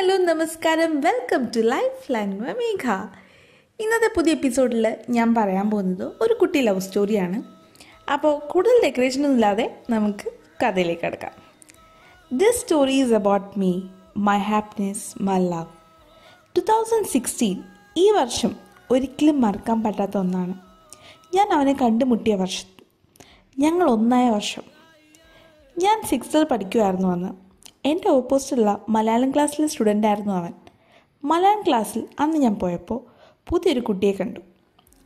Hello നമസ്കാരം. Welcome to life line Megha ഇന്നത്തെ പുതിയ എപ്പിസോഡിൽ ഞാൻ പറയാൻ പോകുന്നത് ഒരു കുട്ടി ലവ് സ്റ്റോറിയാണ് അപ്പോൾ കൂടുതൽ ഡെക്കറേഷൻ ഒന്നും ഇല്ലാതെ നമുക്ക് കഥയിലേക്ക് കിടക്കാം. This story is about me my happiness my love two thousand sixteen ഈ വർഷം ഒരിക്കലും മറക്കാൻ പറ്റാത്ത ഒന്നാണ്. ഞാൻ അവനെ കണ്ടുമുട്ടിയ വർഷം. ഞങ്ങൾ ഒന്നായ വർഷം. ഞാൻ സിക്സ്ത്തിൽ പഠിക്കുമായിരുന്നു അന്ന്. എന്റെ ഓപ്പോസിറ്റുള്ള മലയാളം ക്ലാസ്സിലെ സ്റ്റുഡന്റ് ആയിരുന്നു അവൻ. മലയാളം ക്ലാസ്സിൽ അന്ന് ഞാൻ പോയപ്പോൾ പുതിയൊരു കുട്ടിയെ കണ്ടു.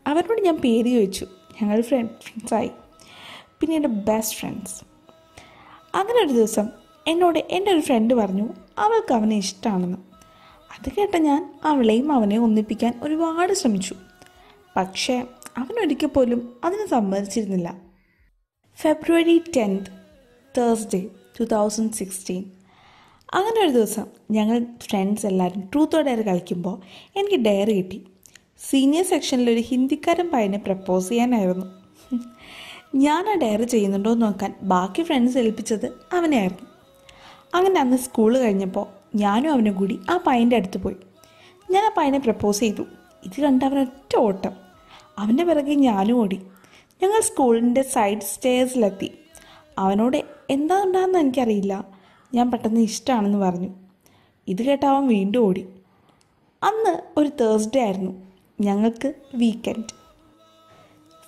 അവരോട് ഞാൻ പേര് ചോദിച്ചു. ഞങ്ങൾ ഫ്രണ്ട് ഫ്രണ്ട്സായി പിന്നെ എന്റെ ബെസ്റ്റ് ഫ്രണ്ട്സ് അങ്ങനെ ഒരു ദിവസം എന്നോട് എന്റെ ഒരു ഫ്രണ്ട് പറഞ്ഞു അവൾക്ക് അവനെ ഇഷ്ടമാണെന്ന് അത് കേട്ട ഞാൻ അവളെയും അവനെ ഒന്നിപ്പിക്കാൻ ഒരുപാട് ശ്രമിച്ചു. പക്ഷേ അവനൊരിക്കൽ പോലും അതിന് സമ്മതിച്ചിരുന്നില്ല. February tenth Thursday two thousand sixteen അങ്ങനെ ഒരു ദിവസം ഞങ്ങൾ ഫ്രണ്ട്സ് എല്ലാവരും ട്രൂത്ത് ഡയർ കളിക്കുമ്പോൾ എനിക്ക് ഡയറി കിട്ടി. സീനിയർ സെക്ഷനിൽ ഒരു ഹിന്ദിക്കാരൻ പയ്യനെ പ്രപ്പോസ് ചെയ്യാനായിരുന്നു. ഞാൻ ആ ഡയറി ചെയ്യുന്നുണ്ടോ എന്ന് നോക്കാൻ ബാക്കി ഫ്രണ്ട്സ് ഏൽപ്പിച്ചത് അവനെയായിരുന്നു. അങ്ങനെ അന്ന് സ്കൂൾ കഴിഞ്ഞപ്പോൾ ഞാനും അവനും കൂടി ആ പയ്യന്റെ അടുത്ത് പോയി. ഞാൻ ആ പയ്യനെ പ്രപ്പോസ് ചെയ്തു. ഇത് കണ്ട് അവനൊറ്റ ഓട്ടം. അവന്റെ പിറകെ ഞാനും ഓടി. ഞങ്ങൾ സ്കൂളിന്റെ സൈഡ് സ്റ്റേഴ്സിലെത്തി അവനോട് എന്താ ഉണ്ടാകുന്ന എനിക്കറിയില്ല. ഞാൻ പെട്ടെന്ന് ഇഷ്ടമാണെന്ന് പറഞ്ഞു. ഇത് കേട്ട് അവൻ വീണ്ടും ഓടി. അന്ന് ഒരു തേഴ്സ്ഡേ ആയിരുന്നു. ഞങ്ങൾക്ക് weekend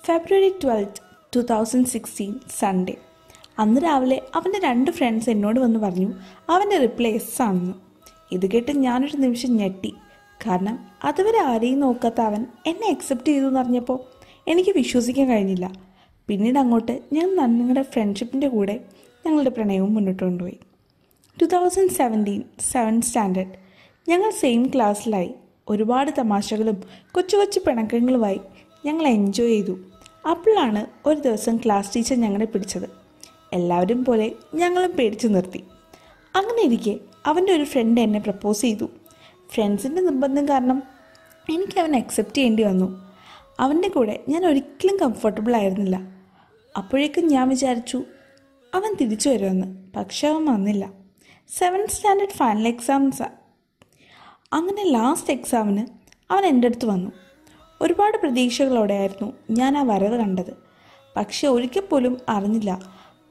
February twelfth two thousand sixteen Sunday അന്ന് രാവിലെ അവന്റെ രണ്ട് ഫ്രണ്ട്സ് എന്നോട് വന്ന് പറഞ്ഞു അവന്റെ റിപ്ലൈ എസ് ആണെന്ന്. ഇത് കേട്ട് ഞാനൊരു നിമിഷം ഞെട്ടി. കാരണം അതുവരെ ആരെയും നോക്കാത്ത അവൻ എന്നെ അക്സെപ്റ്റ് ചെയ്തു എന്ന് പറഞ്ഞപ്പോൾ എനിക്ക് വിശ്വസിക്കാൻ കഴിഞ്ഞില്ല. പിന്നീട് അങ്ങോട്ട് ഞാൻ ഞങ്ങളുടെ ഫ്രണ്ട്ഷിപ്പിന്റെ കൂടെ ഞങ്ങളുടെ പ്രണയവും മുന്നോട്ട് കൊണ്ടുപോയി. Two thousand seventeen seven standard ഞങ്ങൾ സെയിം ക്ലാസ്സിലായി ഒരുപാട് തമാശകളും കൊച്ചു കൊച്ചു പിണക്കങ്ങളുമായി ഞങ്ങൾ എൻജോയ് ചെയ്തു. അപ്പോഴാണ് ഒരു ദിവസം ക്ലാസ് ടീച്ചർ ഞങ്ങളെ പിടിച്ചത്. എല്ലാവരും പോലെ ഞങ്ങളും പേടിച്ചു നിർത്തി. അങ്ങനെ ഇരിക്കെ അവന്റെ ഒരു ഫ്രണ്ട് എന്നെ പ്രപ്പോസ് ചെയ്തു. ഫ്രണ്ട്സിന്റെ നിർബന്ധം കാരണം എനിക്ക് അവൻ അക്സെപ്റ്റ് ചെയ്യേണ്ടി വന്നു. അവന്റെ കൂടെ ഞാൻ ഒരിക്കലും കംഫർട്ടബിൾ ആയിരുന്നില്ല. അപ്പോഴേക്കും ഞാൻ വിചാരിച്ചു അവൻ തിരിച്ചു വരുമെന്ന്. പക്ഷെ അവൻ വന്നില്ല. സെവൻത് സ്റ്റാൻഡേർഡ് ഫൈനൽ എക്സാംസ് അങ്ങനെ ലാസ്റ്റ് എക്സാമിന് അവൻ എന്റെ അടുത്ത് വന്നു. ഒരുപാട് പ്രതീക്ഷകളോടെയായിരുന്നു ഞാൻ ആ വരവ് കണ്ടത്. പക്ഷെ ഒരിക്കൽ പോലും അറിഞ്ഞില്ല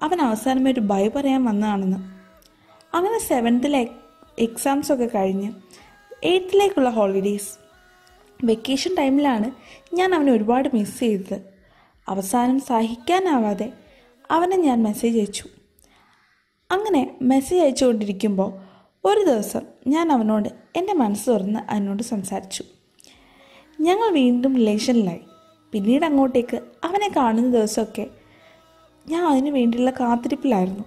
അവൻ അവസാനമേ ഒരു ഭയ പറയാൻ വന്നതാണെന്ന്. അങ്ങനെ സെവൻത്തിലെ എക്സാംസ് ഒക്കെ കഴിഞ്ഞ് എയ്ത്തിലേക്കുള്ള ഹോളിഡേയ്സ് വെക്കേഷൻ ടൈമിലാണ് ഞാൻ അവനെ ഒരുപാട് മിസ് ചെയ്തത്. അവസാനം സഹിക്കാനാവാതെ അവനെ ഞാൻ മെസ്സേജ് അയച്ചു. അങ്ങനെ മെസ്സേജ് അയച്ചുകൊണ്ടിരിക്കുമ്പോൾ ഒരു ദിവസം ഞാൻ അവനോട് എന്റെ മനസ്സ് തുറന്ന് അവനോട് സംസാരിച്ചു. ഞങ്ങൾ വീണ്ടും റിലേഷനിലായി. പിന്നീട് അങ്ങോട്ടേക്ക് അവനെ കാണുന്ന ദിവസമൊക്കെ ഞാൻ അതിനു വേണ്ടിയുള്ള കാത്തിരിപ്പിലായിരുന്നു.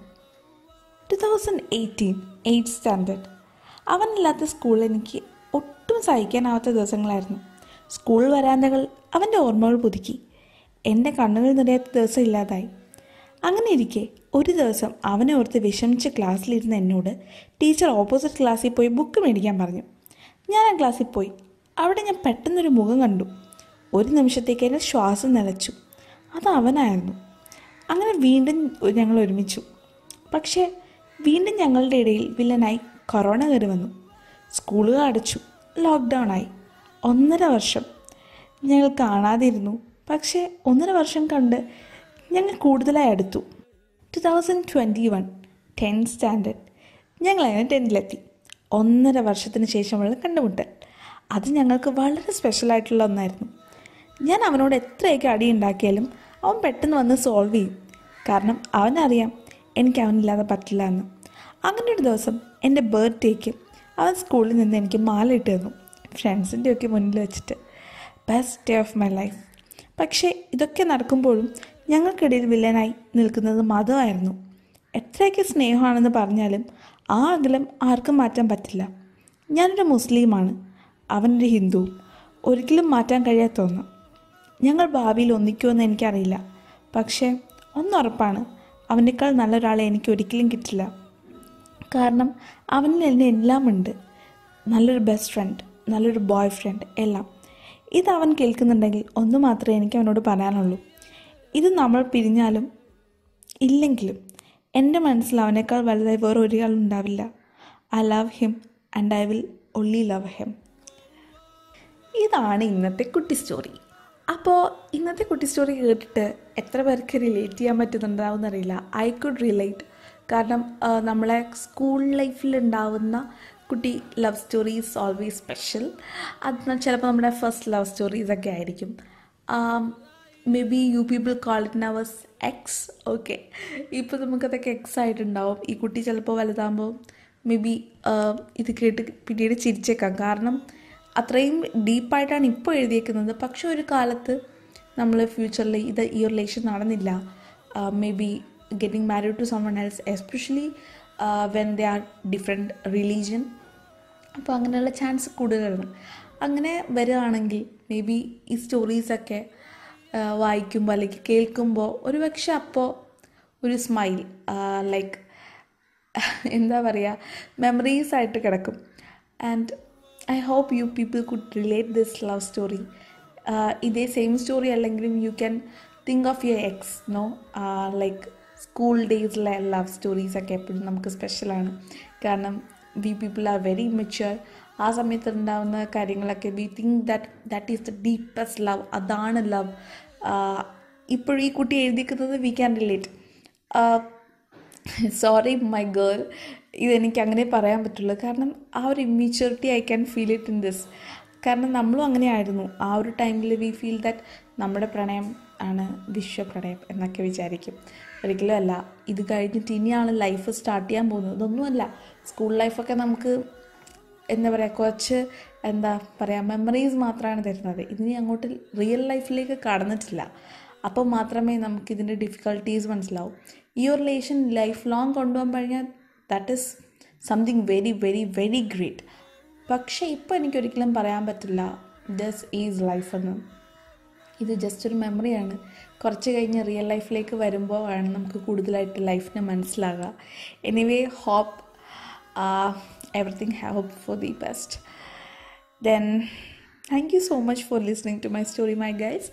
Two thousand eighteen eight standard അവനില്ലാത്ത school എനിക്ക് ഒട്ടും സഹിക്കാനാവാത്ത ദിവസങ്ങളായിരുന്നു. സ്കൂൾ വരാന്തകൾ അവന്റെ ഓർമ്മകൾ പുതുക്കി. എന്റെ കണ്ണുകൾ നിറയാത്ത ദിവസം ഇല്ലാതായി. അങ്ങനെ ഇരിക്കെ ഒരു ദിവസം അവനെ ഓർത്ത് വിഷമിച്ച് ക്ലാസ്സിലിരുന്ന എന്നോട് ടീച്ചർ ഓപ്പോസിറ്റ് ക്ലാസ്സിൽ പോയി ബുക്ക് മേടിക്കാൻ പറഞ്ഞു. ഞാൻ ആ ക്ലാസ്സിൽ പോയി. അവിടെ ഞാൻ പെട്ടെന്നൊരു മുഖം കണ്ടു. ഒരു നിമിഷത്തേക്ക് എന്റെ ശ്വാസം നിലച്ചു. അത് അവനായിരുന്നു. അങ്ങനെ വീണ്ടും ഞങ്ങൾ ഒരുമിച്ചു. പക്ഷേ വീണ്ടും ഞങ്ങളുടെ ഇടയിൽ വില്ലനായി കൊറോണ കയറി വന്നു. സ്കൂളുകൾ അടച്ചു. ലോക്ക്ഡൗൺ ആയി. ഒന്നര വർഷം ഞങ്ങൾ കാണാതിരുന്നു. പക്ഷേ ഒന്നര വർഷം കണ്ട് ഞങ്ങൾ കൂടുതലായി അടുത്തു. Two thousand twenty one tenth standard ഞങ്ങൾ അങ്ങനെ ടെൻത്തിലെത്തി ഒന്നര വർഷത്തിന് ശേഷമുള്ള കണ്ടുമുട്ടൽ. അത് ഞങ്ങൾക്ക് വളരെ സ്പെഷ്യലായിട്ടുള്ള ഒന്നായിരുന്നു. ഞാൻ അവനോട് എത്രയൊക്കെ അടി ഉണ്ടാക്കിയാലും അവൻ പെട്ടെന്ന് വന്ന് സോൾവ് ചെയ്യും. കാരണം അവനറിയാം എനിക്ക് അവനില്ലാതെ പറ്റില്ല എന്ന്. അങ്ങനെ ഒരു ദിവസം എന്റെ ബർത്ത്ഡേക്ക് അവൻ സ്കൂളിൽ നിന്ന് എനിക്ക് മാല ഇട്ട് തന്നു. ഫ്രണ്ട്സിന്റെ ഒക്കെ മുന്നിൽ വെച്ചിട്ട് best day of my life പക്ഷേ ഇതൊക്കെ നടക്കുമ്പോഴും ഞങ്ങൾക്കിടയിൽ വില്ലനായി നിൽക്കുന്നത് മധുവായിരുന്നു എത്രയൊക്കെ സ്നേഹമാണെന്ന് പറഞ്ഞാലും ആ അകലം ആർക്കും മാറ്റാൻ പറ്റില്ല. ഞാനൊരു മുസ്ലിമാണ്. അവനൊരു ഹിന്ദു. ഒരിക്കലും മാറ്റാൻ കഴിയാത്തൊന്ന്. ഞങ്ങൾ ഭാവിയിൽ ഒന്നിക്കുമെന്ന് എനിക്കറിയില്ല. പക്ഷേ ഒന്നുറപ്പാണ് അവനേക്കാൾ നല്ലൊരാളെ എനിക്ക് ഒരിക്കലും കിട്ടില്ല. കാരണം അവനിൽ എന്നെ എല്ലാം ഉണ്ട് നല്ലൊരു ബെസ്റ്റ് ഫ്രണ്ട് നല്ലൊരു ബോയ് ഫ്രണ്ട് എല്ലാം. ഇത് അവൻ കേൾക്കുന്നുണ്ടെങ്കിൽ ഒന്ന് മാത്രമേ എനിക്ക് അവനോട് പറയാനുള്ളൂ. ഇത് നമ്മൾ പിരിഞ്ഞാലും ഇല്ലെങ്കിലും എന്റെ മനസ്സിൽ അവനേക്കാൾ വലുതായി വേറെ ഒരാളുണ്ടാവില്ല I love him and I will only love him ഇതാണ് ഇന്നത്തെ കുട്ടി സ്റ്റോറി അപ്പോൾ ഇന്നത്തെ കുട്ടി സ്റ്റോറി കേട്ടിട്ട് എത്ര പേർക്ക് റിലേറ്റ് ചെയ്യാൻ പറ്റുന്നുണ്ടാവും എന്നറിയില്ല ഐ കുഡ് റിലേറ്റ് കാരണം നമ്മളെ സ്കൂൾ ലൈഫിൽ ഉണ്ടാവുന്ന കുട്ടി love story is always special അത് ചിലപ്പോൾ നമ്മുടെ ഫസ്റ്റ് ലവ് സ്റ്റോറീസ് ഒക്കെ ആയിരിക്കും. Maybe you people call it നവേഴ്സ് ex okay ഇപ്പോൾ നമുക്കതൊക്കെ എക്സ് ആയിട്ടുണ്ടാവും. ഈ കുട്ടി ചിലപ്പോൾ വലുതാകുമ്പോൾ മേ ബി ഇത് കേട്ട് പിന്നീട് ചിരിച്ചേക്കാം. കാരണം അത്രയും ഡീപ്പായിട്ടാണ് ഇപ്പോൾ എഴുതിയേക്കുന്നത്. പക്ഷെ ഒരു കാലത്ത് നമ്മൾ ഫ്യൂച്ചറിൽ ഇത് ഈ റിലേഷൻ നടന്നില്ല. Maybe getting married to someone else especially when they are different religion അപ്പോൾ അങ്ങനെയുള്ള ചാൻസ് കൂടുതലാണ്. അങ്ങനെ വരികയാണെങ്കിൽ മേ ബി ഈ സ്റ്റോറീസൊക്കെ വായിക്കുമ്പോൾ അല്ലെങ്കിൽ കേൾക്കുമ്പോൾ ഒരു പക്ഷെ അപ്പോൾ ഒരു സ്മൈൽ ലൈക്ക് എന്താ പറയുക മെമ്മറീസ് ആയിട്ട് കിടക്കും. And I hope you people could relate this love story ഇതേ സെയിം സ്റ്റോറി അല്ലെങ്കിലും you can think of your ex no like school ഡേയ്സിലെ love സ്റ്റോറീസൊക്കെ എപ്പോഴും നമുക്ക് സ്പെഷ്യലാണ് കാരണം we people are very mature ആ സമയത്ത് ഉണ്ടാകുന്ന കാര്യങ്ങളൊക്കെ we think that that is the deepest love അതാണ് ലവ് ഇപ്പോഴും ഈ കുട്ടി എഴുതിക്കുന്നത് we can relate sorry my girl ഇതെനിക്ക് അങ്ങനെ പറയാൻ പറ്റുള്ളൂ. കാരണം ആ ഒരു immaturity I can feel it in this കാരണം നമ്മളും അങ്ങനെ ആയിരുന്നു. ആ ഒരു ടൈമിൽ വി ഫീൽ ദാറ്റ് നമ്മുടെ പ്രണയം ആണ് വിശ്വപ്രണയം എന്നൊക്കെ വിചാരിക്കും. ഒരിക്കലും അല്ല. ഇത് കഴിഞ്ഞിട്ട് ഇനിയാണ് ലൈഫ് സ്റ്റാർട്ട് ചെയ്യാൻ പോകുന്നത്. ഇതൊന്നുമല്ല. സ്കൂൾ ലൈഫൊക്കെ നമുക്ക് എന്താ പറയുക കുറച്ച് എന്താ പറയുക മെമ്മറീസ് മാത്രമാണ് തരുന്നത്. ഇനി അങ്ങോട്ട് റിയൽ ലൈഫിലേക്ക് കടന്നിട്ടില്ല. അപ്പോൾ മാത്രമേ നമുക്ക് ഇതിന്റെ ഡിഫിക്കൽട്ടീസ് മനസ്സിലാവും. ഈ ഒരു റിലേഷൻ ലൈഫ് ലോങ് കൊണ്ടുപോകാൻ കഴിഞ്ഞാൽ that is something very very very great പക്ഷേ ഇപ്പോൾ എനിക്കൊരിക്കലും പറയാൻ പറ്റില്ല ദസ് ഈസ് ലൈഫ് എന്ന്. ഇത് ജസ്റ്റ് ഒരു മെമ്മറിയാണ് കുറച്ച് കഴിഞ്ഞ് റിയൽ ലൈഫിലേക്ക് വരുമ്പോൾ ആണ് നമുക്ക് കൂടുതലായിട്ട് ലൈഫിനെ മനസ്സിലാകുക. Anyway hope everything hope for the best. Then thank you so much for listening to my story my guys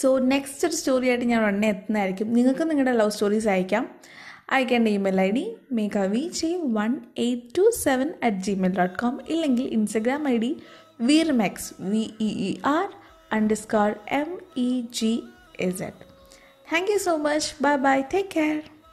so next ഒരു സ്റ്റോറി ആയിട്ട് ഞാൻ ഉടനെ എത്തുന്നതായിരിക്കും നിങ്ങൾക്ക് നിങ്ങളുടെ ലവ് സ്റ്റോറീസ് അയക്കാം. അയക്കേണ്ട ഇമെയിൽ ഐ ഡി Megha V J one eight two seven at Gmail dot com ഇല്ലെങ്കിൽ ഇൻസ്റ്റഗ്രാം ഐ ഡി വീർമെക്സ് V E E R underscore M E G S Z. Thank you so much bye bye take care.